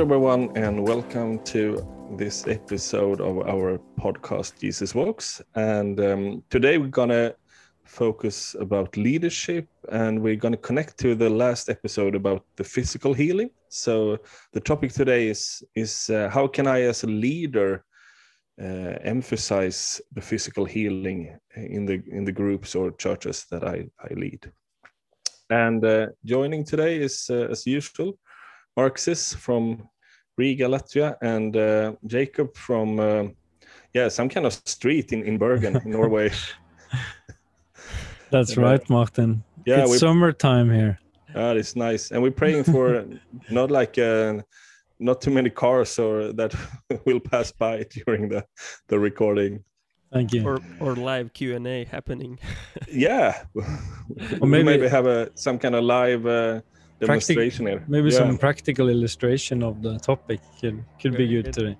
Everyone, and welcome to this episode of our podcast, Jesus Walks. And um, today we're going to focus about leadership and we're going to connect to the last episode about the physical healing. So the topic today is, is uh, how can I, as a leader, uh, emphasize the physical healing in the in the groups or churches that I, I lead. And uh, joining today is, uh, as usual, Marxis from Riga, Latvia, and uh, Jacob from uh, yeah some kind of street in in Bergen, Norway. That's uh, right, Martin. Yeah, it's summertime here. That is nice, and we're praying for not like uh, not too many cars or that will pass by during the the recording. Thank you. Or or live Q and A happening. yeah, or maybe, maybe have a some kind of live demonstration here. Maybe yeah. some practical illustration of the topic could could Very be good, good. today.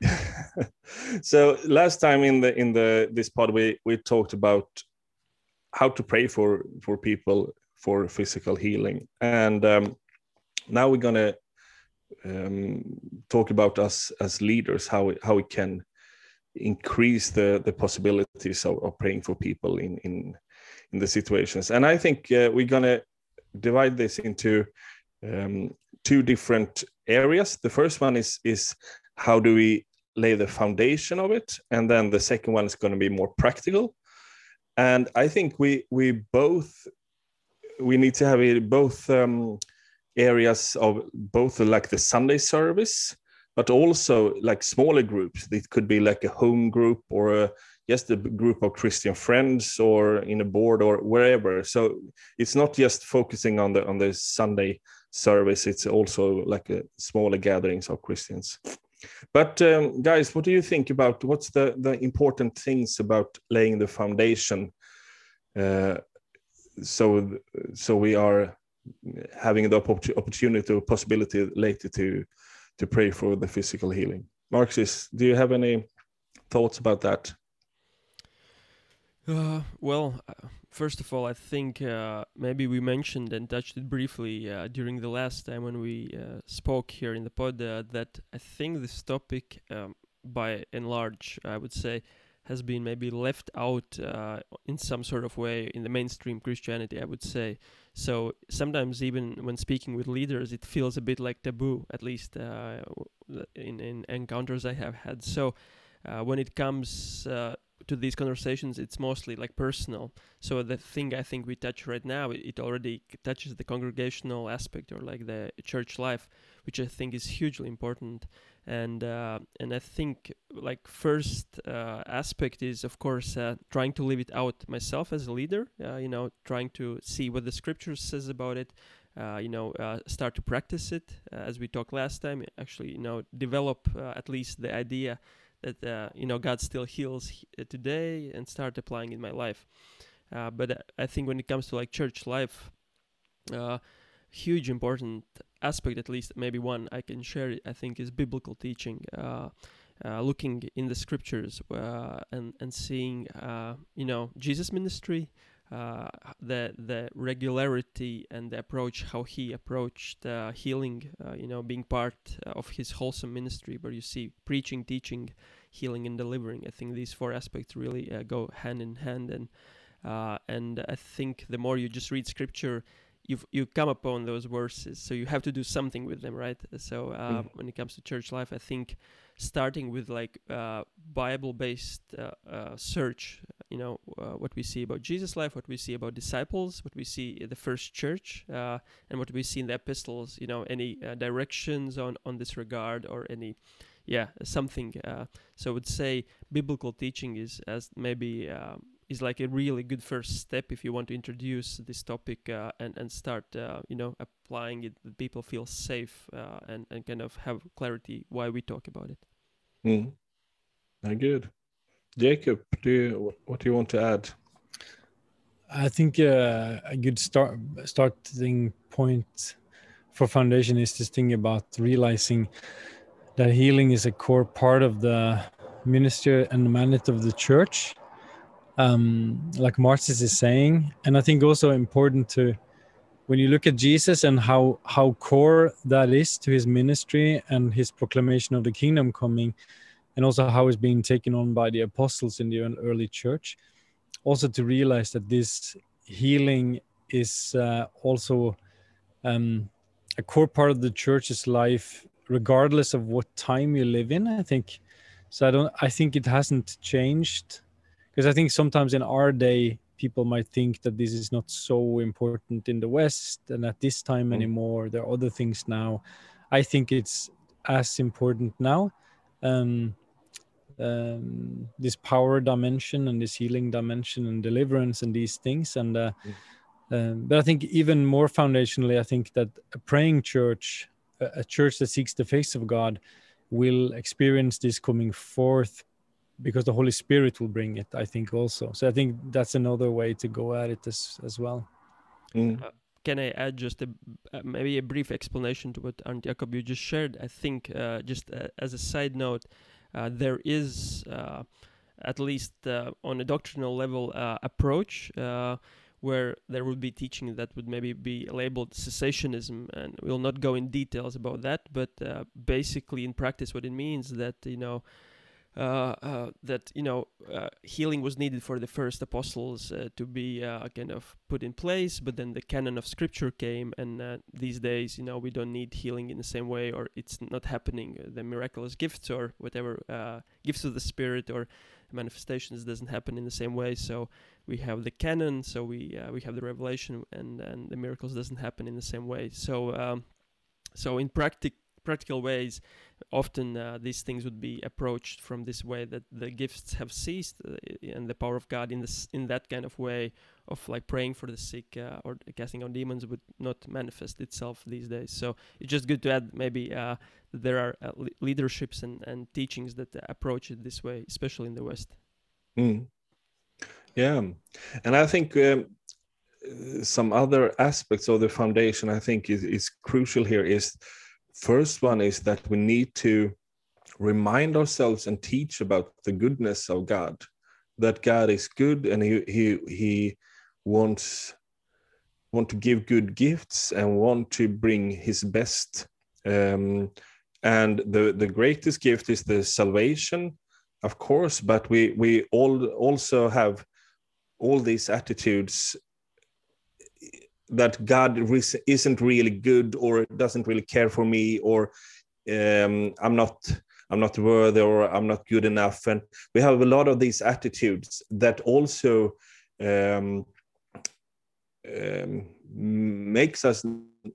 so last time in the in the this pod we we talked about how to pray for for people for physical healing and um, now we're gonna um, talk about us as leaders how we, how we can increase the the possibilities of, of praying for people in in in the situations and i think uh, we're gonna divide this into um, two different areas. The first one is is how do we lay the foundation of it? And then the second one is going to be more practical. And i think we we both we need to have it both um, areas of both like the sunday service but also like smaller groups. It could be like a home group or a, just a group of christian friends or in a board or wherever so it's not just focusing on the on the sunday service it's also like a smaller gatherings of christians but um, guys, what do you think about what's the the important things about laying the foundation? Uh, so so we are having the opportunity or possibility later to to pray for the physical healing. Marxis, do you have any thoughts about that? Uh, well, uh, first of all, I think uh, maybe we mentioned and touched it briefly uh, during the last time when we uh, spoke here in the pod uh, that I think this topic, um, by and large, I would say, has been maybe left out uh, in some sort of way in the mainstream Christianity, I would say. So sometimes, even when speaking with leaders, it feels a bit like taboo, at least in, in encounters I have had. So when it comes to these conversations it's mostly like personal so the thing i think we touch right now it already touches the congregational aspect or like the church life which i think is hugely important and uh, and i think like first uh, aspect is of course uh, trying to live it out myself as a leader uh, you know trying to see what the scripture says about it uh, you know, uh, start to practice it as we talked last time. Actually, you know, develop at least the idea that uh, you know God still heals uh, today and start applying in my life. Uh, but uh, I think when it comes to like church life, uh, huge important aspect, at least maybe one I can share, I think, is biblical teaching. Uh, looking in the scriptures and and seeing you know Jesus' ministry, uh, the the regularity and the approach how he approached uh, healing uh, you know being part of his wholesome ministry where you see preaching teaching healing and delivering. I think these four aspects really uh, go hand in hand and uh, and i think the more you just read scripture you you come upon those verses so you have to do something with them right so mm. when it comes to church life i think starting with like uh, Bible-based uh, uh, search. You know uh, what we see about Jesus' life, what we see about disciples, what we see in the first church, uh, and what we see in the epistles. You know any uh, directions on on this regard or any. Yeah, something. so I would say biblical teaching is as maybe um, is like a really good first step if you want to introduce this topic uh, and and start uh, you know applying it that people feel safe uh, and and kind of have clarity why we talk about it. Mm. Very good, Jacob. Do you, what do you want to add? I think uh, a good start starting point for foundation is this thing about realizing that healing is a core part of the ministry and the mandate of the church um, like Marxis is saying, and I think also important to when you look at Jesus and how how core that is to his ministry and his proclamation of the kingdom coming, and also how it's being taken on by the apostles in the early church, also to realize that this healing is uh, also um, a core part of the church's life, regardless of what time you live in. I think so. I don't. I think it hasn't changed because I think sometimes in our day people might think that this is not so important in the West and at this time mm. anymore. There are other things now. I think it's as important now. Um, um, this power dimension and this healing dimension and deliverance and these things. And uh, mm. um, but I think even more foundationally, I think that a praying church, a, a church that seeks the face of God, will experience this coming forth because the Holy Spirit will bring it. I think also. So I think that's another way to go at it as as well. Mm. Uh, can I add just a uh, maybe a brief explanation to what Arndt Jakob you just shared? I think uh, just uh, as a side note, uh, there is uh, at least on a doctrinal level approach where there would be teaching that would maybe be labeled cessationism and we'll not go in details about that but uh, basically in practice what it means that you know Uh, uh, that you know uh, healing was needed for the first apostles uh, to be kind of put in place, but then the canon of scripture came, and these days, you know, we don't need healing in the same way, or it's not happening. The miraculous gifts or whatever gifts of the Spirit or manifestations doesn't happen in the same way. So we have the canon, so we uh, we have the revelation, and and the miracles doesn't happen in the same way. So um, so in practic practical ways, often uh, these things would be approached from this way that the gifts have ceased uh, and the power of God in this in that kind of way of like praying for the sick uh, or casting out demons would not manifest itself these days. So it's just good to add maybe uh, there are uh, leaderships and, and teachings that approach it this way, especially in the West. Mm. Yeah, and I think. Um, some other aspects of the foundation I think is, is crucial here is First one is that we need to remind ourselves and teach about the goodness of God, that God is good and he he he wants want to give good gifts and want to bring his best. Um, and the the greatest gift is the salvation, of course, but we we all also have all these attitudes that God isn't really good or doesn't really care for me or um, I'm not I'm not worthy or I'm not good enough. And we have a lot of these attitudes that also um, um, makes us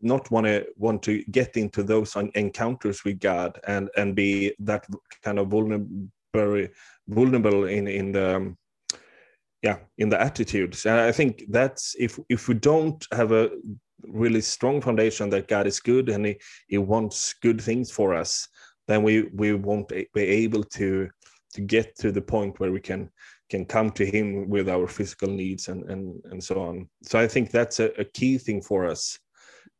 not want to want to get into those encounters with God and and be that kind of vulnerable vulnerable in in the yeah in the attitudes and i think that's if if we don't have a really strong foundation that god is good and he, he wants good things for us then we we won't be able to to get to the point where we can can come to him with our physical needs and and and so on so i think that's a, a key thing for us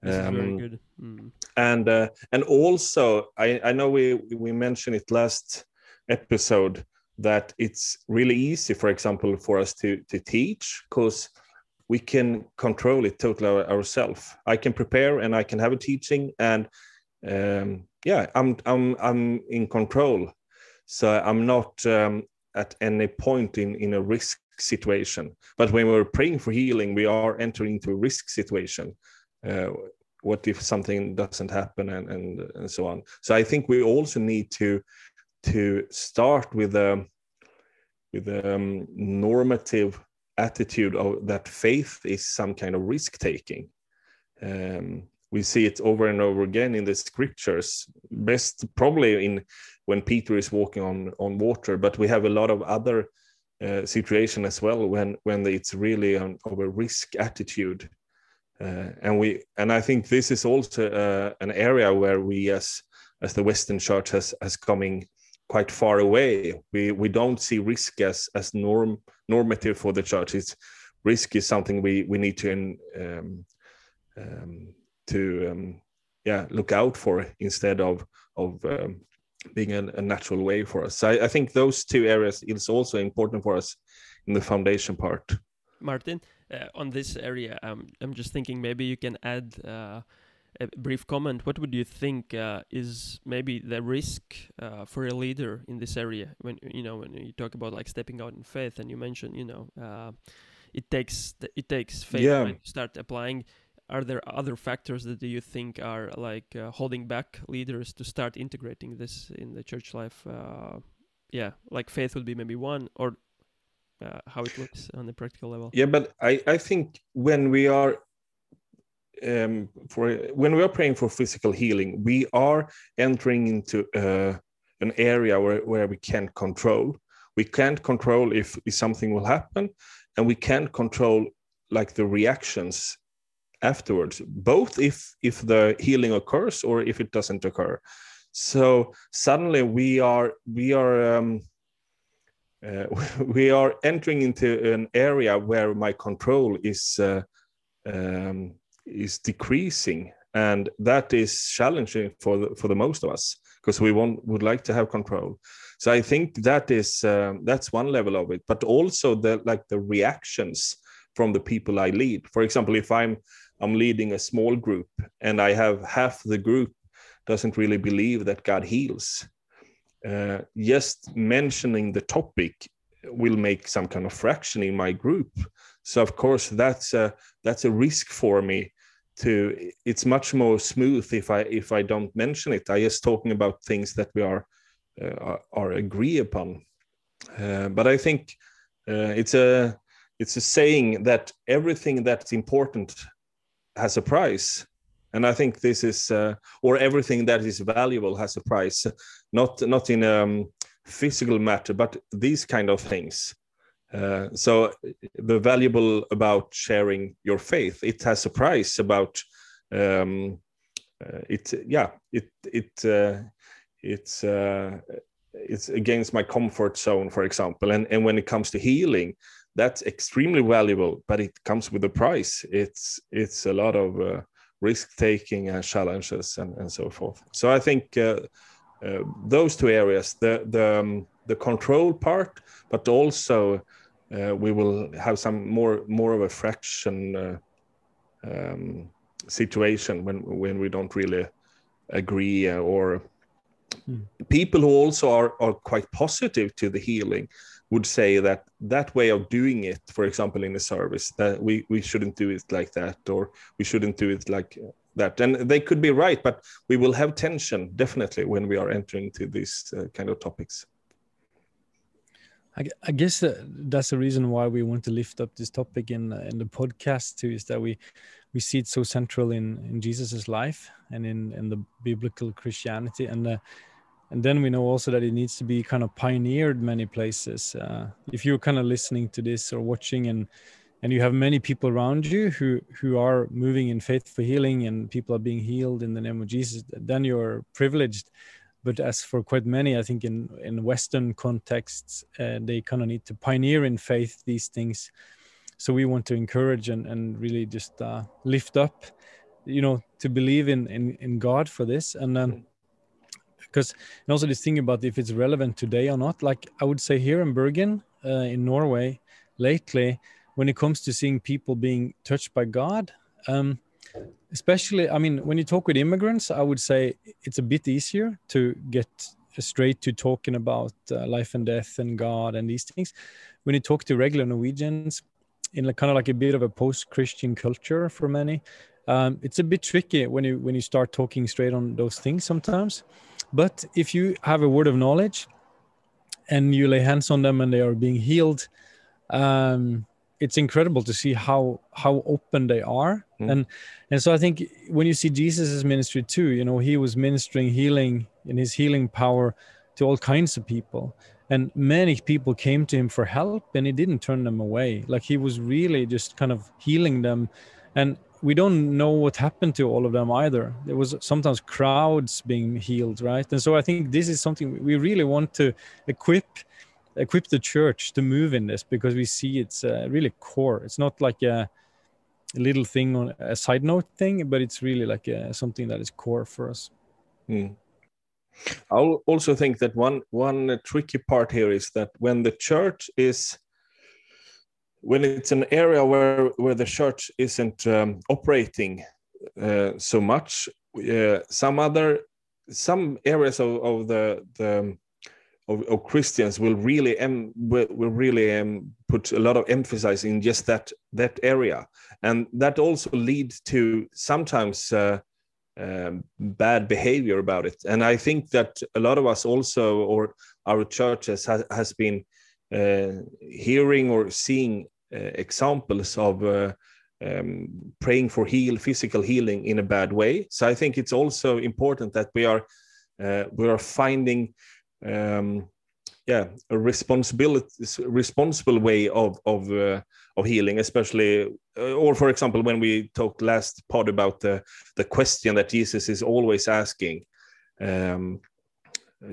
um, very good. Mm. and uh, and also i i know we we mentioned it last episode that it's really easy, for example, for us to to teach because we can control it totally ourselves. I can prepare and I can have a teaching, and um, yeah, I'm I'm I'm in control. So I'm not um, at any point in in a risk situation. But when we're praying for healing, we are entering into a risk situation. Uh, what if something doesn't happen and, and and so on so i think we also need to to start with a with a um, normative attitude of that faith is some kind of risk taking. Um, we see it over and over again in the scriptures. Best probably in when Peter is walking on on water, but we have a lot of other uh, situation as well when when it's really an, of a risk attitude. Uh, and we and I think this is also uh, an area where we as as the Western Church has has coming quite far away. We we don't see risk as as norm normative for the church. It's risk is something we we need to um, um, to um, yeah look out for instead of of um, being a, a, natural way for us. So I, I, think those two areas is also important for us in the foundation part. Martin, uh, on this area, um, I'm just thinking maybe you can add uh, a brief comment. What would you think uh, is maybe the risk uh, for a leader in this area? When you know when you talk about like stepping out in faith, and you mentioned you know uh, it takes it takes faith Yeah. start applying. Are there other factors that do you think are like uh, holding back leaders to start integrating this in the church life? Uh, yeah, like faith would be maybe one, or uh, how it looks on the practical level. Yeah, but I, I think when we are um, for when we are praying for physical healing, we are entering into uh, an area where, where we can't control. We can't control if, if something will happen, and we can't control like the reactions afterwards, both if if the healing occurs or if it doesn't occur. So suddenly we are we are um, uh, we are entering into an area where my control is uh, um, is decreasing, and that is challenging for the, for the most of us because we want would like to have control. So I think that is um, that's one level of it, but also the like the reactions from the people I lead. For example, if I'm I'm leading a small group and I have half the group doesn't really believe that God heals, uh, just mentioning the topic will make some kind of fraction in my group. So of course that's a that's a risk for me. To it's much more smooth if I if I don't mention it. I just talking about things that we are uh, are, agree upon. Uh, but I think uh, it's a it's a saying that everything that's important has a price and i think this is uh, or everything that is valuable has a price not not in a um, physical matter but these kind of things uh, so the valuable about sharing your faith it has a price about um, uh, it yeah it it uh, it's uh, it's against my comfort zone for example. And and when it comes to healing that's extremely valuable but it comes with a price. It's it's a lot of uh, risk taking and challenges and, and so forth. So i think uh, uh, those two areas the the um, the control part but also we will have some more more of a fraction uh, um, situation when when we don't really agree uh, or Hmm. people who also are, are quite positive to the healing would say that that way of doing it for example in a service that we we shouldn't do it like that or we shouldn't do it like that and they could be right but we will have tension definitely when we are entering to these uh, kind of topics I, I guess uh, that's the reason why we want to lift up this topic in in the podcast too. Is that we we see it so central in in Jesus's life and in in the biblical Christianity, and uh, and then we know also that it needs to be kind of pioneered many places. Uh, if you're kind of listening to this or watching, and and you have many people around you who who are moving in faith for healing, and people are being healed in the name of Jesus, then you're privileged but as for quite many i think in in western contexts uh, they kind of need to pioneer in faith these things. So we want to encourage and, and really just uh, lift up you know to believe in in, in god for this. And um, because and also this thing about if it's relevant today or not like i would say here in bergen uh, in norway lately when it comes to seeing people being touched by god um, especially i mean when you talk with immigrants i would say it's a bit easier to get straight to talking about uh, life and death and god and these things. When you talk to regular norwegians in like, kind of like a bit of a post-christian culture for many um, it's a bit tricky when you when you start talking straight on those things sometimes. But if you have a word of knowledge and you lay hands on them and they are being healed um, it's incredible to see how how open they are Mm. and and so i think when you see jesus' ministry too you know he was ministering healing in his healing power to all kinds of people. And many people came to him for help and he didn't turn them away. Like he was really just kind of healing them. And we don't know what happened to all of them either. There was sometimes crowds being healed right? And so i think this is something we really want to equip equip the church to move in this because we see it's uh, really core. It's not like a, a little thing on a side note thing but it's really like uh something that is core for us Mm. I also think that one one tricky part here is that when the church is when it's an area where where the church isn't um, operating uh, so much, uh, some other some areas of, of the the of, Christians will really em, will, will really um, put a lot of emphasis in just that that area, and that also leads to sometimes uh, um, bad behavior about it. And I think that a lot of us also, or our churches, has, has been uh, hearing or seeing uh, examples of uh, um, praying for heal physical healing in a bad way. So I think it's also important that we are uh, we are finding um, yeah a responsibility responsible way of of uh, of healing especially uh, or for example when we talked last part about the the question that jesus is always asking um,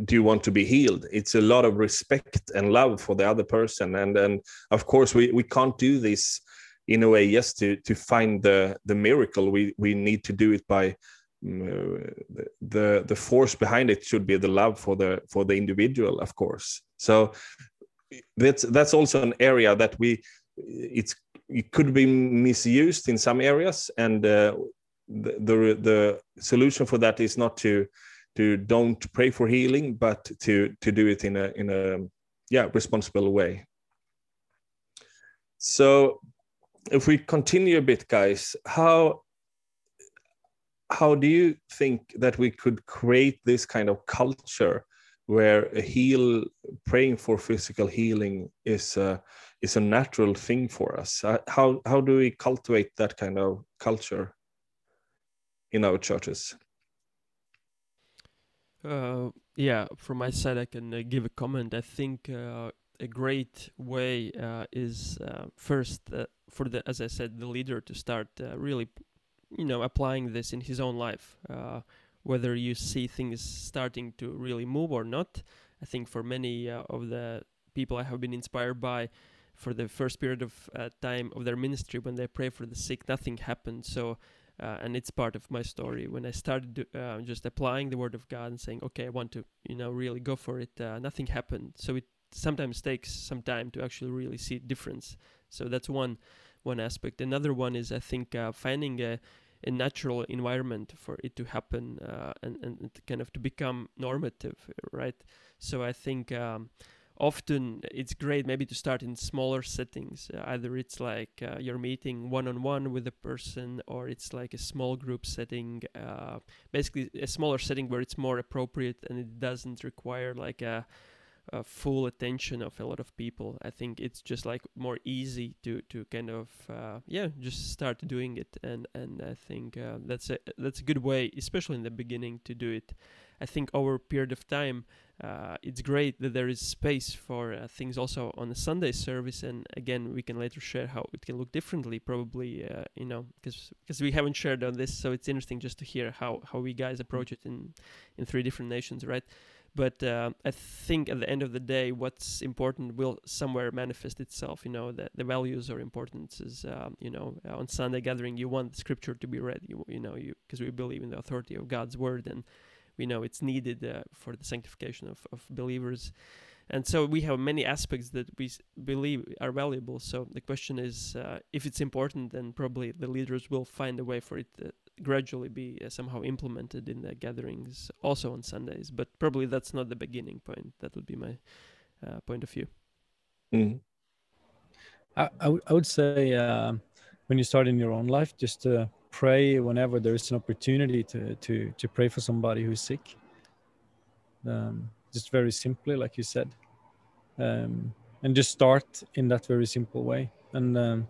do you want to be healed? It's a lot of respect and love for the other person. And and of course we we can't do this in a way yes to to find the the miracle. We we need to do it by the the force behind it should be the love for the for the individual of course. So that's that's also an area that we it's it could be misused in some areas and uh, the, the the solution for that is not to to don't pray for healing but to to do it in a in a yeah responsible way. So if we continue a bit guys how how do you think that we could create this kind of culture where a heal praying for physical healing is a, is a natural thing for us? Uh, how how do we cultivate that kind of culture in our churches? Uh, yeah from my side i can uh, give a comment. I think uh, a great way uh, is uh, first for the as i said the leader to start really you know applying this in his own life uh, whether you see things starting to really move or not. I think for many uh, of the people i have been inspired by for the first period of uh, time of their ministry when they pray for the sick nothing happened. So uh, and it's part of my story. When i started uh, just applying the word of god and saying okay i want to you know really go for it uh, nothing happened. So it sometimes takes some time to actually really see difference. So that's one one aspect. Another one is I think uh, finding a, a, natural environment for it to happen uh, and and kind of to become normative, right? So I think. Um, often it's great maybe to start in smaller settings uh, either it's like uh, you're meeting one-on-one with a person or it's like a small group setting uh, basically a smaller setting where it's more appropriate and it doesn't require like a uh, full attention of a lot of people. I think it's just like more easy to to kind of uh, yeah just start doing it, and and I think uh, that's a that's a good way, especially in the beginning, to do it. I think over a period of time, uh, it's great that there is space for uh, things also on the Sunday service, and again we can later share how it can look differently, probably uh, you know because because we haven't shared on this, so it's interesting just to hear how how we guys approach it in in three different nations, right? But uh, I think at the end of the day, what's important will somewhere manifest itself. You know, that the values or importance is, um, you know, on Sunday gathering, you want scripture to be read. You, you know, you because we believe in the authority of God's word, and we know it's needed uh, for the sanctification of, of believers. And so we have many aspects that we believe are valuable. So the question is, uh, if it's important, then probably the leaders will find a way for it uh, gradually be uh, somehow implemented in the gatherings also on Sundays. But probably that's not the beginning point. That would be my uh, point of view. Mm. I, I, w- I would say uh, when you start in your own life, just to pray whenever there is an opportunity to, to, to pray for somebody who's sick. Um, just very simply, like you said. Um, and just start in that very simple way. And um,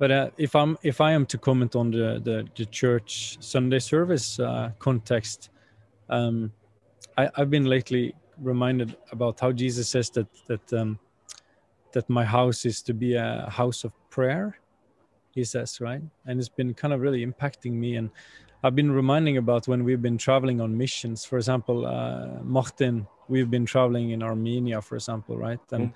but uh, if I'm if I am to comment on the the, the church Sunday service uh, context, um, I, have been lately reminded about how Jesus says that that um, that my house is to be a house of prayer. He says right, and it's been kind of really impacting me. And I've been reminding about when we've been traveling on missions. For example, uh, Martin, we've been traveling in Armenia, for example, right, and. Mm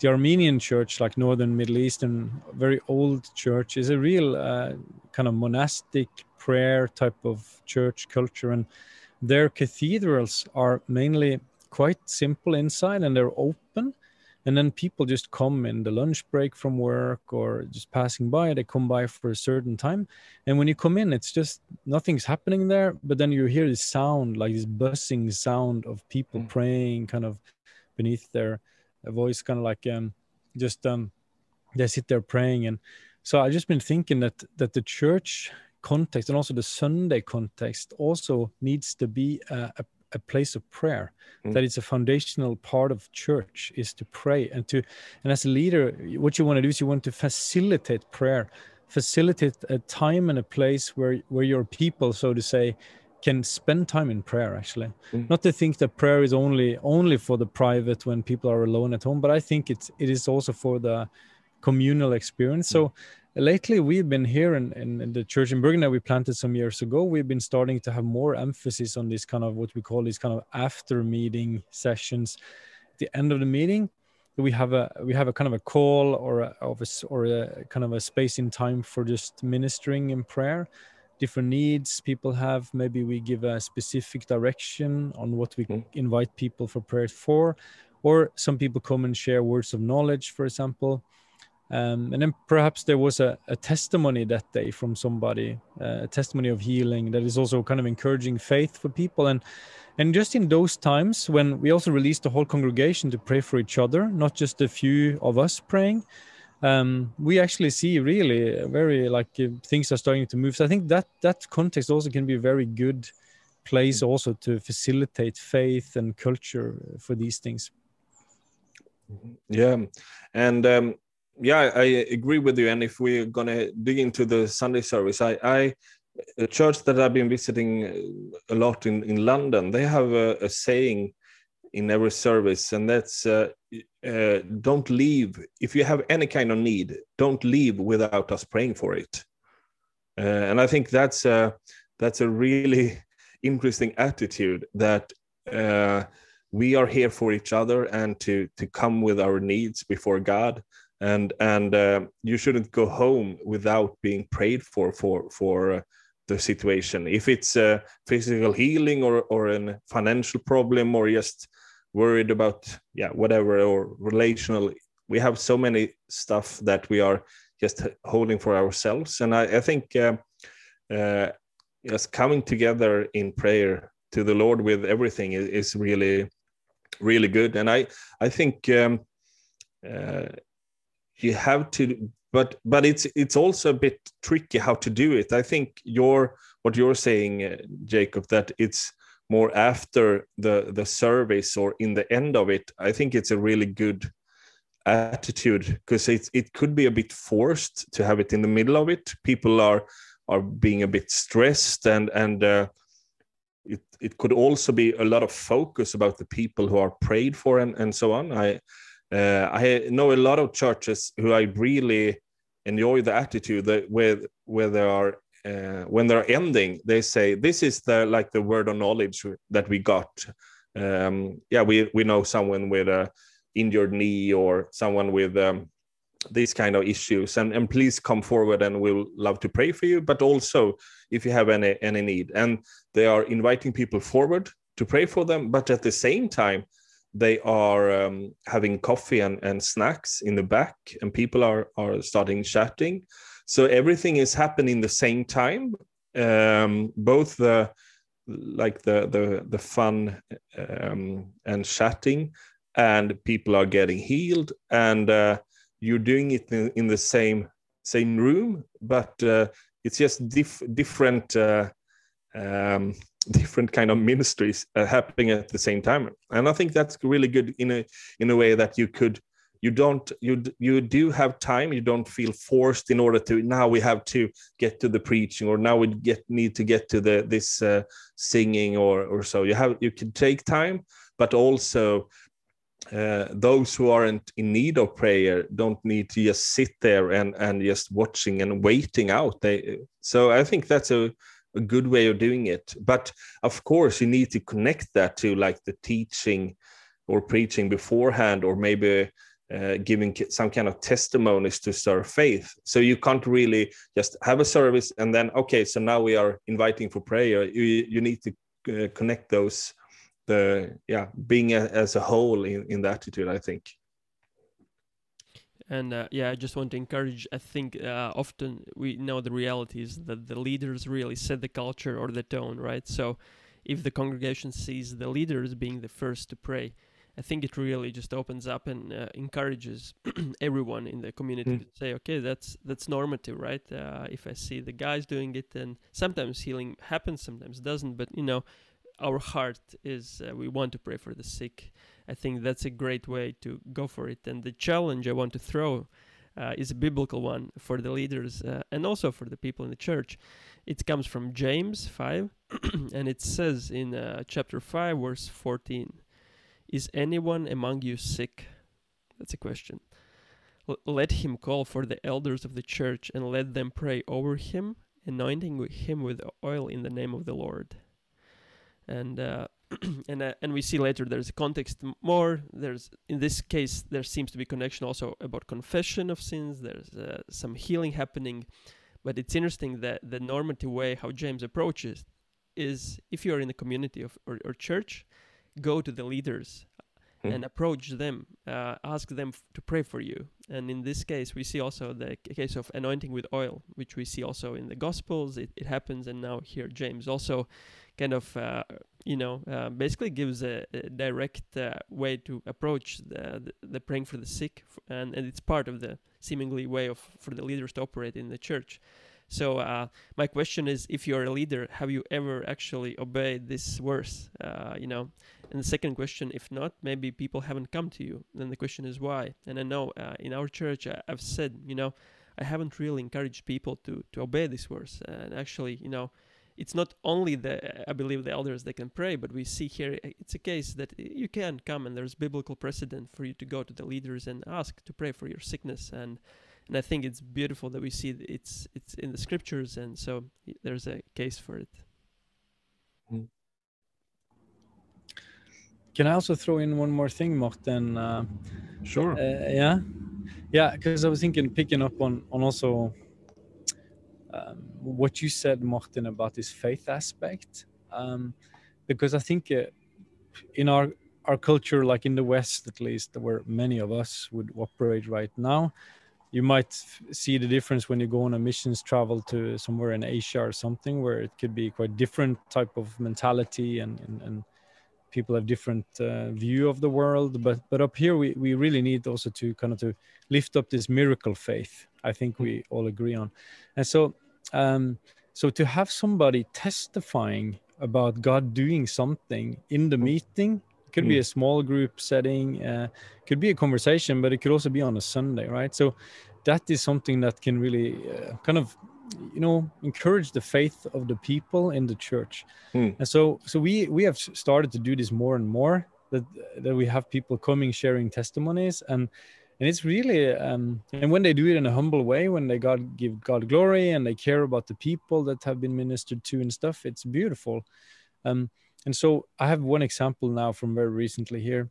the Armenian church, like Northern Middle Eastern, very old church, is a real uh, kind of monastic prayer type of church culture, and their cathedrals are mainly quite simple inside, and they're open, and then people just come in the lunch break from work or just passing by they come by for a certain time. And when you come in it's just nothing's happening there but then you hear this sound like this buzzing sound of people mm. praying kind of beneath their voice kind of like um just um they sit there praying and so I've just been thinking that that the church context and also the sunday context also needs to be a, a a place of prayer mm. that it's a foundational part of church is to pray and to and as a leader what you want to do is you want to facilitate prayer facilitate a time and a place where where your people so to say can spend time in prayer actually mm. not to think that prayer is only only for the private when people are alone at home but i think it's it is also for the communal experience so mm lately we've been here in, in, in, the church in Bergen that we planted some years ago. We've been starting to have more emphasis on this kind of what we call these kind of after meeting sessions. At the end of the meeting, we have a we have a kind of a call or a, of a, or a kind of a space in time for just ministering in prayer. Different needs people have. Maybe we give a specific direction on what we mm. invite people for prayer for, or some people come and share words of knowledge, for example um, and then perhaps there was a, a, testimony that day from somebody, uh, a testimony of healing that is also kind of encouraging faith for people. And and just in those times when we also released the whole congregation to pray for each other, not just a few of us praying, um, we actually see really very like uh, things are starting to move. So I think that that context also can be a very good place also to facilitate faith and culture for these things. Yeah, and um, yeah, I agree with you. And if we're gonna dig into the Sunday service, I, I a church that I've been visiting a lot in in London, they have a, a saying in every service, and that's uh, uh, "Don't leave if you have any kind of need. Don't leave without us praying for it." Uh, and I think that's a that's a really interesting attitude that uh, we are here for each other and to to come with our needs before God and and uh, you shouldn't go home without being prayed for for for uh, the situation if it's a physical healing or or a financial problem or just worried about yeah whatever or relational. We have so many stuff that we are just holding for ourselves. And i, I think uh, uh, just coming together in prayer to the lord with everything is, is really really good. And i i think um, uh, you have to but but it's it's also a bit tricky how to do it. I think your what you're saying uh, jacob that it's more after the the service or in the end of it i think it's a really good attitude because it it could be a bit forced to have it in the middle of it. People are are being a bit stressed and and uh, it, it could also be a lot of focus about the people who are prayed for and, and so on. I uh, I know a lot of churches who I really enjoy the attitude that where where they are uh, when they're ending, they say this is the like the word of knowledge that we got. Um, yeah, we we know someone with a injured knee or someone with um, these kind of issues, and and please come forward, and we'll love to pray for you. But also, if you have any any need, and they are inviting people forward to pray for them, but at the same time they are um, having coffee and, and snacks in the back and people are, are starting chatting so everything is happening the same time. Um, both the like the the the fun um, and chatting and people are getting healed and uh, you're doing it in, in, the same same room but uh, it's just diff, different uh, um, different kind of ministries uh, happening at the same time. And i think that's really good in a in a way that you could you don't you you do have time. You don't feel forced in order to now we have to get to the preaching or now we get need to get to the this uh, singing or or so. You have you can take time but also uh, those who aren't in need of prayer don't need to just sit there and and just watching and waiting out. They so i think that's a a good way of doing it. But of course you need to connect that to like the teaching or preaching beforehand or maybe uh, giving some kind of testimonies to serve faith so you can't really just have a service and then okay so now we are inviting for prayer you, you need to uh, connect those the yeah being a, as a whole in, in the attitude i think And uh, yeah, I just want to encourage. I think uh, often we know the reality is that the leaders really set the culture or the tone, right? So if the congregation sees the leaders being the first to pray, I think it really just opens up and uh, encourages everyone in the community mm. to say, okay, that's that's normative, right? Uh, if I see the guys doing it, then sometimes healing happens, sometimes doesn't. But you know, our heart is uh, we want to pray for the sick. I think that's a great way to go for it. And the challenge I want to throw uh, is a biblical one for the leaders uh, and also for the people in the church. It comes from James 5, and it says in uh, chapter 5, verse 14 Is anyone among you sick? That's a question. L- let him call for the elders of the church and let them pray over him, anointing him with oil in the name of the Lord. And uh, and uh, and we see later there's a context more. There's in this case there seems to be connection also about confession of sins. There's uh, some healing happening, but it's interesting that the normative way how James approaches is if you are in the community of or, or church, go to the leaders hmm. and approach them, uh, ask them f- to pray for you. And in this case, we see also the case of anointing with oil, which we see also in the Gospels. It, it happens, and now here James also kind of uh, you know uh, basically gives a, a direct uh, way to approach the, the, the, praying for the sick, and, and it's part of the seemingly way of for the leaders to operate in the church. So uh, my question is, if you're a leader, have you ever actually obeyed this verse? Uh, you know, and the second question, if not, maybe people haven't come to you. Then the question is why. And I know uh, in our church, I, have said, you know, I haven't really encouraged people to to obey this verse. And actually, you know, it's not only the I believe the elders they can pray, but we see here it's a case that you can come and there's biblical precedent for you to go to the leaders and ask to pray for your sickness and and I think it's beautiful that we see it's it's in the scriptures, and so there's a case for it. Hmm. Can I also throw in one more thing, Morten? Uh, sure. Uh, yeah, yeah, because I was thinking picking up on on also um, what you said, Morten, about this faith aspect, um, because I think uh, in our our culture, like in the West at least, where many of us would operate right now, you might see the difference when you go on a missions travel to somewhere in Asia or something where it could be quite different type of mentality and, and, and people have different uh, view of the world. But but up here we, we really need also to kind of to lift up this miracle faith i think we all agree on. And so um so to have somebody testifying about god doing something in the meeting it could mm. be a small group setting, uh, could be a conversation, but it could also be on a Sunday, right? So that is something that can really uh, kind of you know encourage the faith of the people in the church mm. and so so we we have started to do this more and more that that we have people coming sharing testimonies and and it's really um, and when they do it in a humble way when they god give god glory and they care about the people that have been ministered to and stuff it's beautiful um, and so I have one example now from very recently here.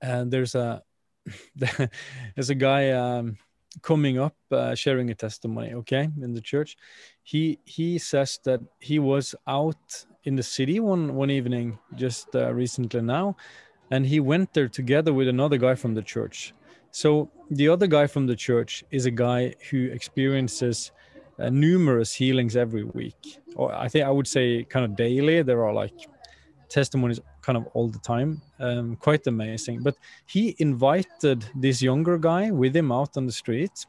And there's a there's a guy um, coming up uh, sharing a testimony. Okay, in the church, he he says that he was out in the city one one evening just uh, recently now, and he went there together with another guy from the church. So the other guy from the church is a guy who experiences uh, numerous healings every week. Or I think I would say kind of daily. There are like testimonies kind of all the time. Um, quite amazing. But he invited this younger guy with him out on the street.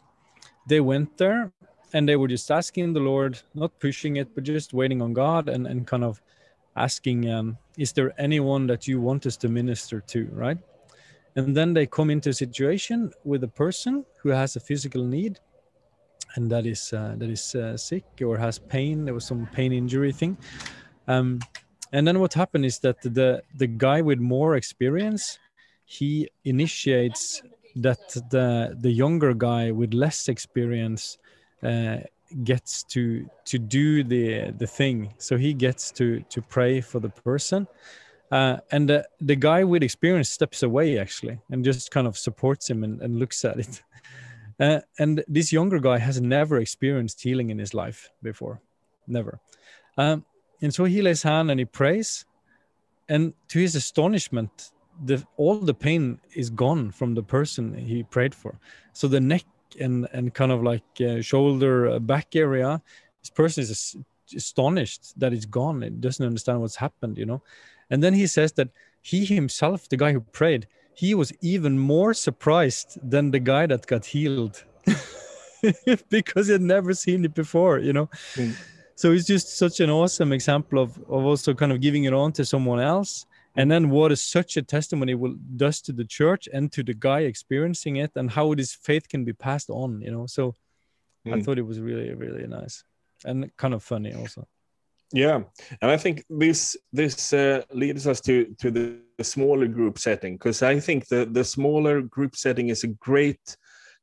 They went there and they were just asking the Lord, not pushing it, but just waiting on God and, and kind of asking, um, Is there anyone that you want us to minister to? Right. And then they come into a situation with a person who has a physical need and that is uh, that is uh, sick or has pain. There was some pain injury thing. Um, and then what happened is that the the guy with more experience, he initiates that the the younger guy with less experience uh, gets to to do the the thing. So he gets to to pray for the person. Uh, and the, the guy with experience steps away actually and just kind of supports him and, and looks at it Uh, and this younger guy has never experienced healing in his life before, never. Um, and so he lays hand and he prays, and to his astonishment, the all the pain is gone from the person he prayed for. So the neck and and kind of like uh, shoulder uh, back area this person is astonished that it's gone. It doesn't understand what's happened you know? And then he says that he himself the guy who prayed he was even more surprised than the guy that got healed. Because he had never seen it before you know? Mm. so it's just such an awesome example of, of also kind of giving it on to someone else. And then what is such a testimony will does to the church and to the guy experiencing it and how this faith can be passed on you know? So mm. i thought it was really really nice and kind of funny also yeah and i think this this uh, leads us to to the, the smaller group setting because i think the the smaller group setting is a great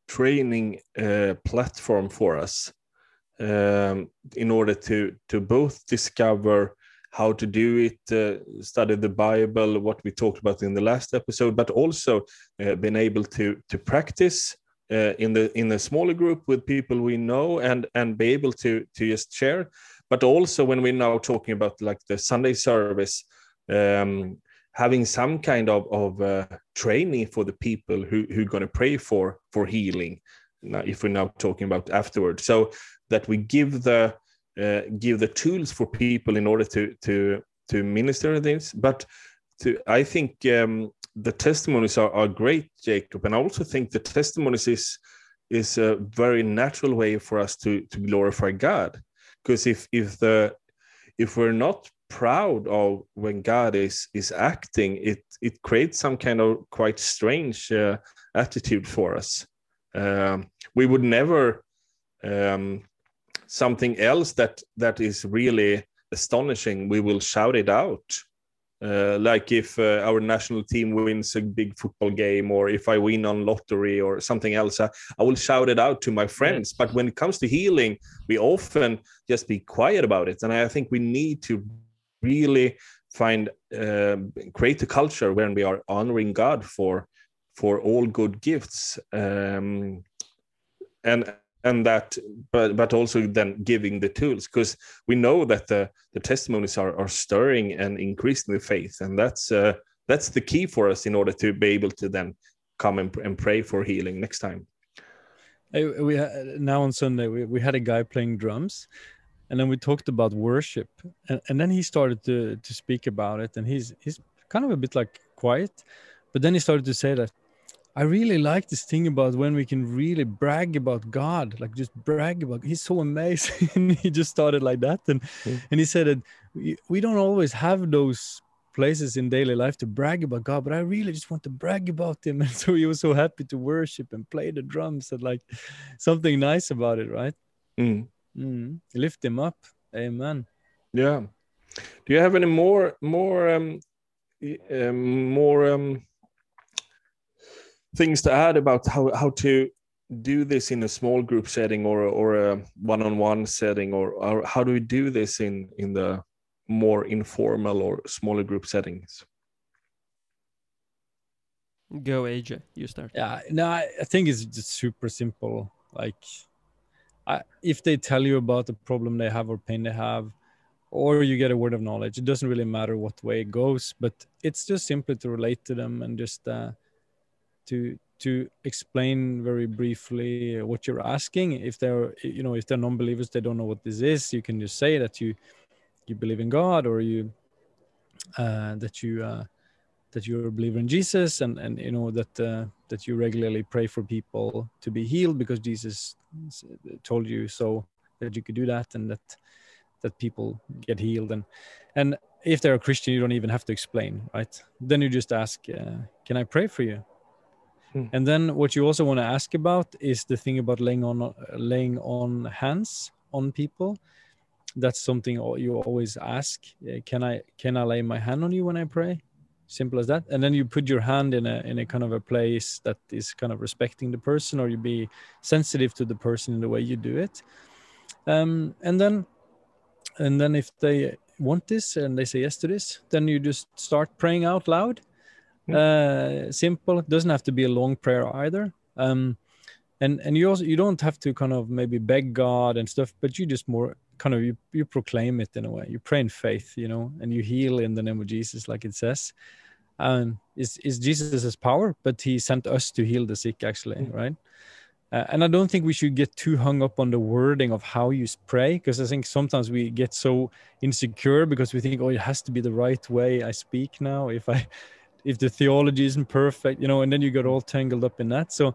training uh, platform for us um, in order to to both discover how to do it, uh, study the Bible, what we talked about in the last episode, but also uh, been able to to practice uh, in the in a smaller group with people we know and and be able to to just share. But also when we're now talking about like the Sunday service, um, having some kind of of uh, training for the people who who are going to pray for for healing. Now, if we're now talking about afterwards, so that we give the uh, give the tools for people in order to to to minister this. But to i think um, the testimonies are, are great jacob. And i also think the testimonies is is a very natural way for us to to glorify god because if if the if we're not proud of when god is is acting it it creates some kind of quite strange uh, attitude for us um, we would never um, something else that that is really astonishing, we will shout it out. Uh, like if uh, our national team wins a big football game, or if I win on lottery or something else, I, I will shout it out to my friends. But when it comes to healing, we often just be quiet about it, and I think we need to really find uh, create a culture when we are honoring God for for all good gifts. Um, and and that but but also then giving the tools because we know that the the testimonies are are stirring and increasing the faith and that's uh, that's the key for us in order to be able to then come and, and pray for healing next time. We now on sunday we, we had a guy playing drums and then we talked about worship and, and then he started to to speak about it and he's he's kind of a bit like quiet but then he started to say that I really like this thing about when we can really brag about God, like just brag about. He's so amazing. he just started like that, and and he said that we, we don't always have those places in daily life to brag about God, but I really just want to brag about Him, and so he was so happy to worship and play the drums and like something nice about it, right? Mm. Mm. Lift Him up, Amen. Yeah. Do you have any more more um, um more um things to add about how, how to do this in a small group setting or or a one-on-one setting or, or how do we do this in in the more informal or smaller group settings? Go aj you start. Yeah no i, I think it's just super simple. Like I, if they tell you about the problem they have or pain they have or you get a word of knowledge it doesn't really matter what way it goes but it's just simply to relate to them and just uh, to to explain very briefly what you're asking. If they're you know if they're non-believers they don't know what this is you can just say that you you believe in god or you uh, that you uh, that you're a believer in jesus and and you know that uh, that you regularly pray for people to be healed because jesus told you so that you could do that and that that people get healed. And and if they're a christian you don't even have to explain right? Then you just ask uh, can i pray for you Hmm. And then what you also want to ask about is the thing about laying on laying on hands on people. That's something you always ask. Can I can I lay my hand on you when I pray? Simple as that. And then you put your hand in a in a kind of a place that is kind of respecting the person, or you be sensitive to the person in the way you do it. Um, and then and then if they want this and they say yes to this, then you just start praying out loud uh, simple. It doesn't have to be a long prayer either. Um, and and you also you don't have to kind of maybe beg God and stuff, but you just more kind of you, you proclaim it in a way. You pray in faith, you know, and you heal in the name of Jesus, like it says. um, is is Jesus's power, but he sent us to heal the sick, actually, mm. right? Uh, and I don't think we should get too hung up on the wording of how you pray, because I think sometimes we get so insecure because we think, oh, it has to be the right way I speak now. If I, if the theology isn't perfect, you know, and then you get all tangled up in that. So,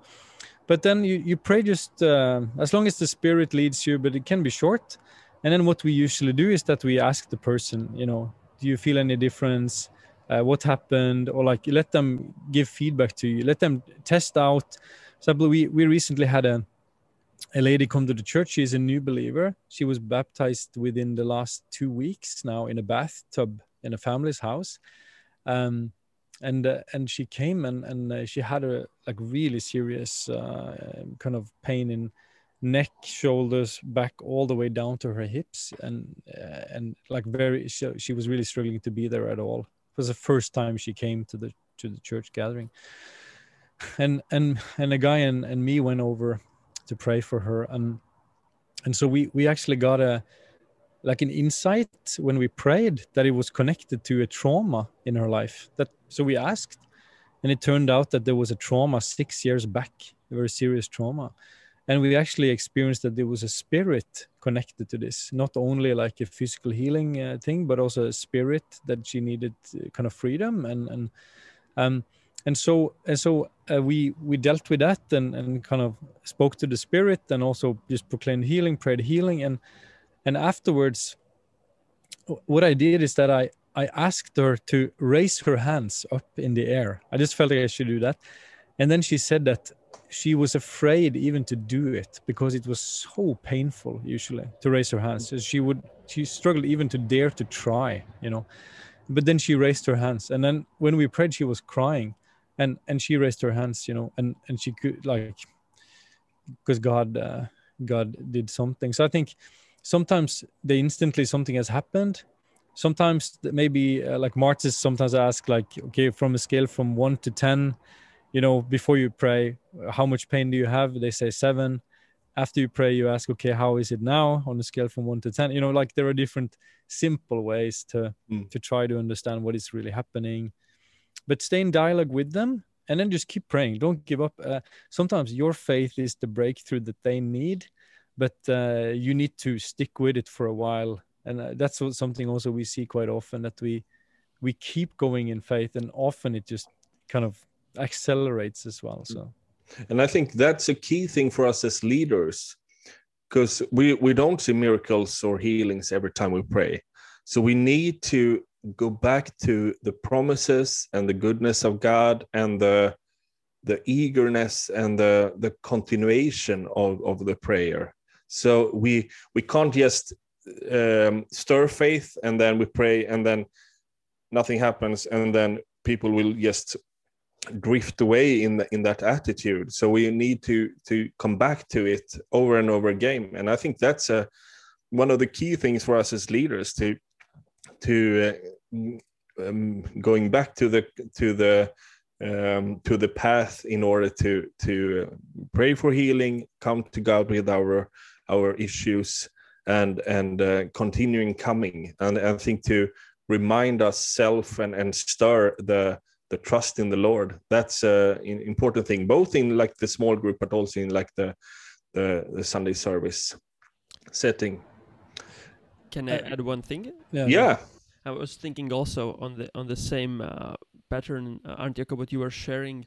but then you you pray just uh, as long as the Spirit leads you, but it can be short. And then what we usually do is that we ask the person, you know, do you feel any difference? Uh, what happened? Or like let them give feedback to you. Let them test out so we we recently had a a lady come to the church. She's a new believer. She was baptized within the last two weeks now in a bathtub in a family's house. Um, and uh, and she came and and uh, she had a like really serious uh, kind of pain in neck, shoulders, back, all the way down to her hips, and uh, and like very she, she was really struggling to be there at all. It was the first time she came to the to the church gathering. And and and a guy and, and me went over to pray for her. And and so we we actually got a like an insight when we prayed that it was connected to a trauma in her life that so we asked and it turned out that there was a trauma six years back a very serious trauma. And we actually experienced that there was a spirit connected to this not only like a physical healing uh, thing but also a spirit that she needed uh, kind of freedom. And and um and so and so uh, we we dealt with that and and kind of spoke to the spirit and also just proclaimed healing prayed healing. And and afterwards what i did is that i i asked her to raise her hands up in the air. I just felt like i should do that. And then she said that she was afraid even to do it because it was so painful usually to raise her hands. So she would she struggled even to dare to try you know. But then she raised her hands. And then when we prayed she was crying. And and she raised her hands you know and and she could like because god uh, god did something. So i think sometimes they instantly something has happened. Sometimes maybe uh, like martis sometimes ask like okay from a scale from 1 to 10 you know before you pray how much pain do you have? They say 7 after you pray you ask okay how is it now? On a scale from 1 to 10 you know like there are different simple ways to mm. to try to understand what is really happening. But stay in dialogue with them and then just keep praying. Don't give up. Uh, sometimes your faith is the breakthrough that they need but uh, you need to stick with it for a while. And uh, that's something also we see quite often that we we keep going in faith and often it just kind of accelerates as well so. And i think that's a key thing for us as leaders because we we don't see miracles or healings every time we pray. So we need to go back to the promises and the goodness of God and the the eagerness and the the continuation of, of the prayer. So we we can't just um, stir faith and then we pray and then nothing happens and then people will just drift away in the, in that attitude. So we need to to come back to it over and over again. And I think that's a one of the key things for us as leaders to to uh, um, going back to the to the um, to the path in order to to pray for healing, come to God with our our issues, and and uh, continuing coming. And I think to remind ourselves and and stir the the trust in the Lord. That's an important thing, both in like the small group, but also in like the the, the Sunday service setting. Can I uh, add one thing? Yeah. yeah. I was thinking also on the on the same uh, pattern, uh, Arnt Jacob, what you were sharing.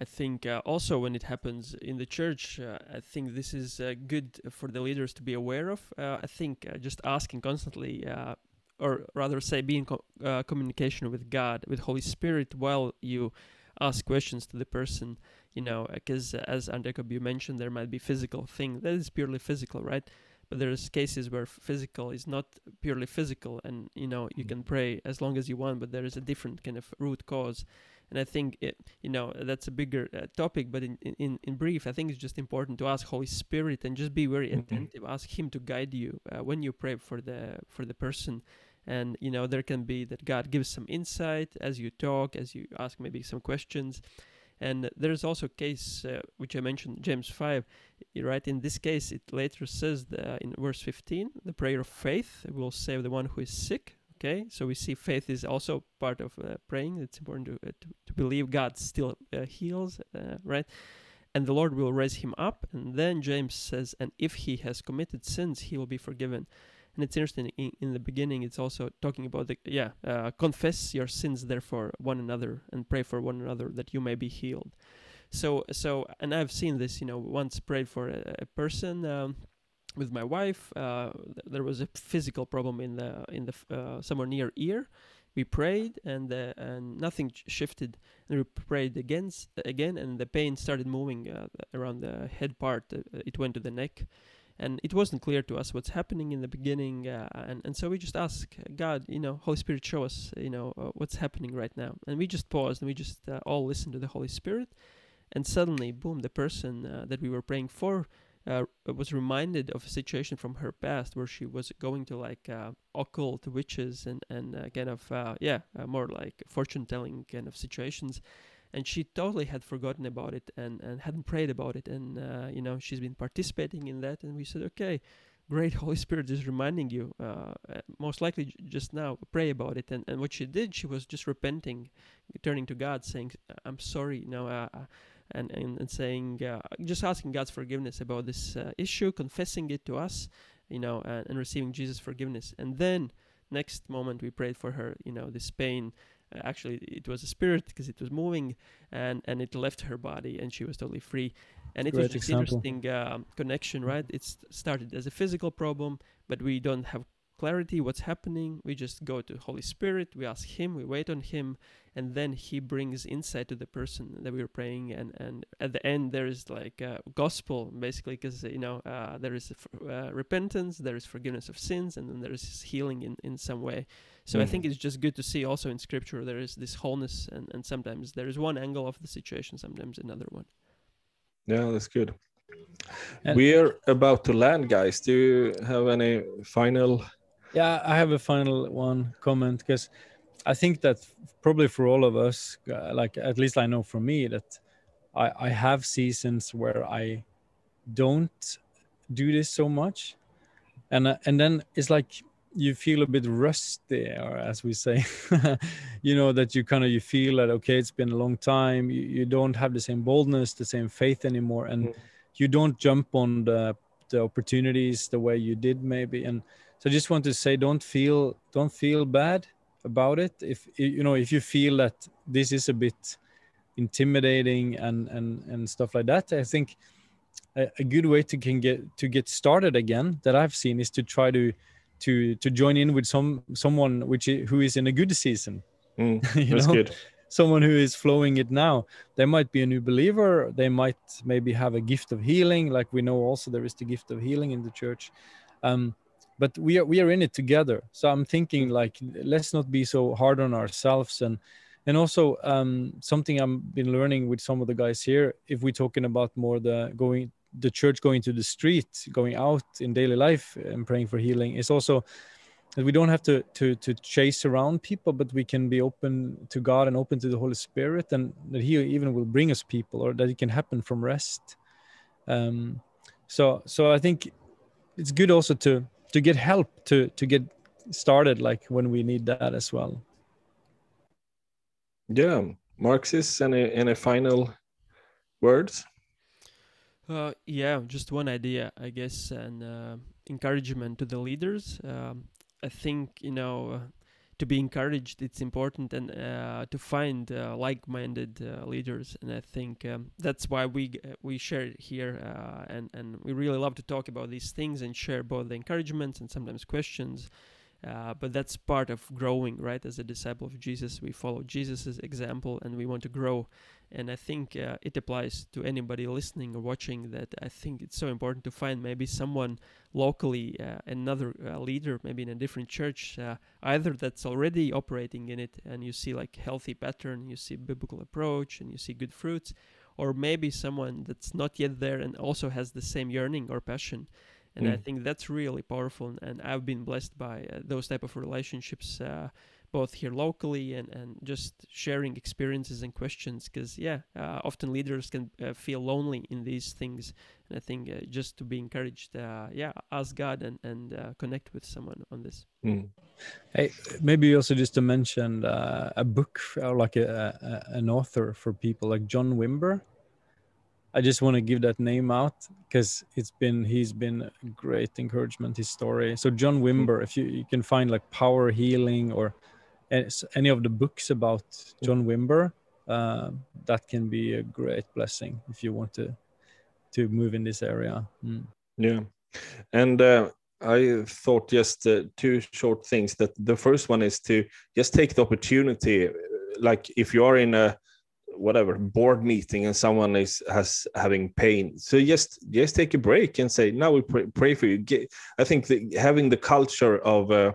I think uh, also when it happens in the church, uh, I think this is uh, good for the leaders to be aware of. Uh, I think uh, just asking constantly, or rather say, being co- communication with God, with Holy Spirit, while you ask questions to the person. You know, because as Jacob you mentioned, there might be physical thing that is purely physical, right? but there's cases where physical is not purely physical and you know you can pray as long as you want but there is a different kind of root cause and i think it you know that's a bigger uh, topic but in, in in brief i think it's just important to ask holy spirit and just be very mm-hmm. attentive ask him to guide you uh, when you pray for the for the person and you know there can be that god gives some insight as you talk as you ask maybe some questions and there's also a case uh, which I mentioned, James 5, right? In this case, it later says the, in verse 15, the prayer of faith will save the one who is sick. Okay so we see faith is also part of uh, praying. It's important to, uh, to, to believe god still uh, heals uh, right? And the lord will raise him up and then james says and if he has committed sins he will be forgiven. And it's interesting in, in the beginning it's also talking about the yeah uh, confess your sins therefore one another and pray for one another that you may be healed. So so and i've seen this you know once prayed for a, a person um, with my wife uh, there was a physical problem in the in the uh, somewhere near ear. We prayed and uh, and nothing shifted. And we prayed again again and the pain started moving uh, around the head part uh, it went to the neck. And it wasn't clear to us what's happening in the beginning uh, and, and so we just asked god you know holy spirit show us you know uh, what's happening right now. And we just paused and we just uh, all listened to the holy spirit. And suddenly boom the person uh, that we were praying for uh, was reminded of a situation from her past where she was going to like uh, occult witches and and kind of yeah more like fortune telling kind of situations. And she totally had forgotten about it and, and hadn't prayed about it. And uh, you know she's been participating in that. And we said okay great holy spirit is reminding you uh, uh most likely just now pray about it. And, and what she did she was just repenting turning to god saying i'm sorry you know uh, uh and, and, and saying uh, just asking god's forgiveness about this issue confessing it to us you know and, and receiving jesus forgiveness. And then next moment we prayed for her you know this pain. Uh, actually it was a spirit because it was moving and and it left her body and she was totally free. And it was just example. interesting uh, connection right? It started as a physical problem but we don't have clarity what's happening. We just go to holy spirit we ask him we wait on him and then he brings insight to the person that we were praying and and at the end there is like a gospel basically because you know uh, there is uh, repentance there is forgiveness of sins and then there is healing in in some way so mm. i think mm. it's just good to see also in scripture there is this wholeness and and sometimes there is one angle of the situation sometimes another one yeah that's good we're about to land guys do you have any final yeah i have a final one comment because I think that probably for all of us, uh, like at least I know for me that I, I have seasons where I don't do this so much, and uh, and then it's like you feel a bit rusty, or as we say, you know that you kind of you feel that okay, it's been a long time. You, you don't have the same boldness, the same faith anymore, and mm. you don't jump on the the opportunities the way you did maybe. And so I just want to say, don't feel don't feel bad about it. If you know if you feel that this is a bit intimidating and and and stuff like that i think a, a, good way to can get to get started again that i've seen is to try to to to join in with some someone which who is in a good season. Mm, that's know? good. someone who is flowing it now. They might be a new believer. They might maybe have a gift of healing like we know also there is the gift of healing in the church. Um, but we are we are in it together. So i'm thinking like let's not be so hard on ourselves. And and also um, something i've been learning with some of the guys here if we're talking about more the going the church going to the street going out in daily life and praying for healing is also that we don't have to to to chase around people but we can be open to god and open to the holy spirit and that he even will bring us people or that it can happen from rest. Um so so i think it's good also to to get help to to get started like when we need that as well. Yeah marxist any any final words? Uh, yeah just one idea i guess and uh, encouragement to the leaders. Um, i think you know to be encouraged it's important and uh, to find uh, like-minded uh, leaders and i think um, that's why we uh, we share it here uh, and and we really love to talk about these things and share both the encouragements and sometimes questions uh, but that's part of growing, right? As a disciple of Jesus, we follow Jesus' example and we want to grow. And I think uh, it applies to anybody listening or watching that I think it's so important to find maybe someone locally, uh, another uh, leader, maybe in a different church, uh, either that's already operating in it and you see like healthy pattern, you see biblical approach, and you see good fruits, or maybe someone that's not yet there and also has the same yearning or passion and mm. i think that's really powerful and i've been blessed by uh, those type of relationships uh, both here locally and, and just sharing experiences and questions because yeah uh, often leaders can uh, feel lonely in these things and i think uh, just to be encouraged uh, yeah ask god and, and uh, connect with someone on this Mm. Hey, maybe also just to mention uh, a book or like a, a, an author for people like John Wimber. I just want to give that name out because it's been he's been a great encouragement. His story. So John Wimber, if you you can find like power healing or any- of the books about John Wimber, uh, that can be a great blessing if you want to to move in this area. Mm. Yeah, and uh, I thought just uh, two short things. That the first one is to just take the opportunity, uh, like if you are in a whatever board meeting and someone is has having pain, so just just take a break and say, "Now we pray, pray for you." Get, I think having the culture of uh,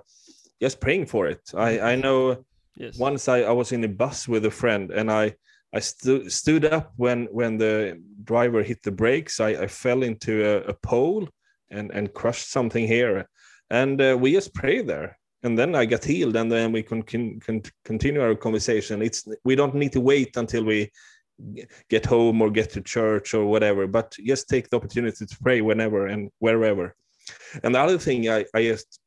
just praying for it. I I know yes once I, I was in a bus with a friend and I I stu- stood up when when the driver hit the brakes. I, I fell into a, a pole and and crushed something here, and uh, we just prayed there. And then I got healed, and then we can, can, can continue our conversation. It's we don't need to wait until we get home or get to church or whatever, but just take the opportunity to pray whenever and wherever. And the other thing I, I just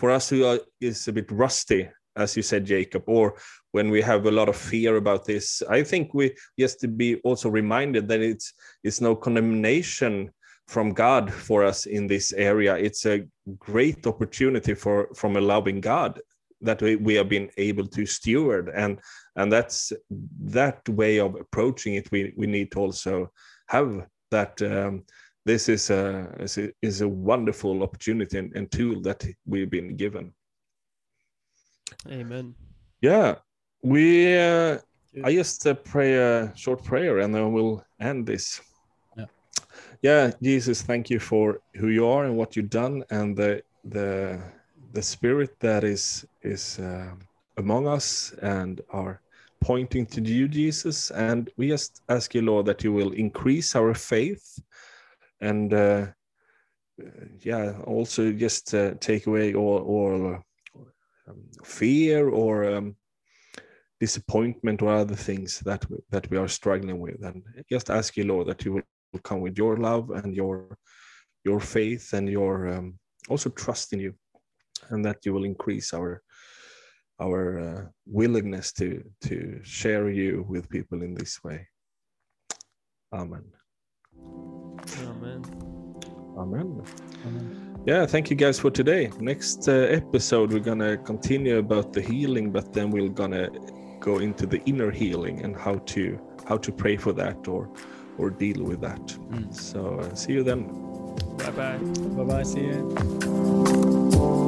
for us who are, is a bit rusty, as you said, Jacob, or when we have a lot of fear about this, I think we just to be also reminded that it's it's no condemnation from God for us in this area. It's a great opportunity for from a loving God that we, we have been able to steward and and that's that way of approaching it we we need to also have that um, this is a is a, is a wonderful opportunity and, and tool that we've been given. Amen. Yeah we uh, i just uh, pray a short prayer and then we'll end this. Yeah. yeah jesus thank you for who you are and what you've done and the the the spirit that is is uh, among us and are pointing to you jesus. And we just ask you lord that you will increase our faith and uh, yeah also just uh, take away all all um, fear or um, disappointment or other things that we, that we are struggling with. And just ask you lord that you will come with your love and your your faith and your um, also trust in you and that you will increase our our uh, willingness to to share you with people in this way. Amen amen amen Amen. yeah thank you guys for today next uh, episode we're gonna continue about the healing but then we're gonna go into the inner healing and how to how to pray for that or or deal with that Mm. so uh, see you then bye bye Bye bye. See you.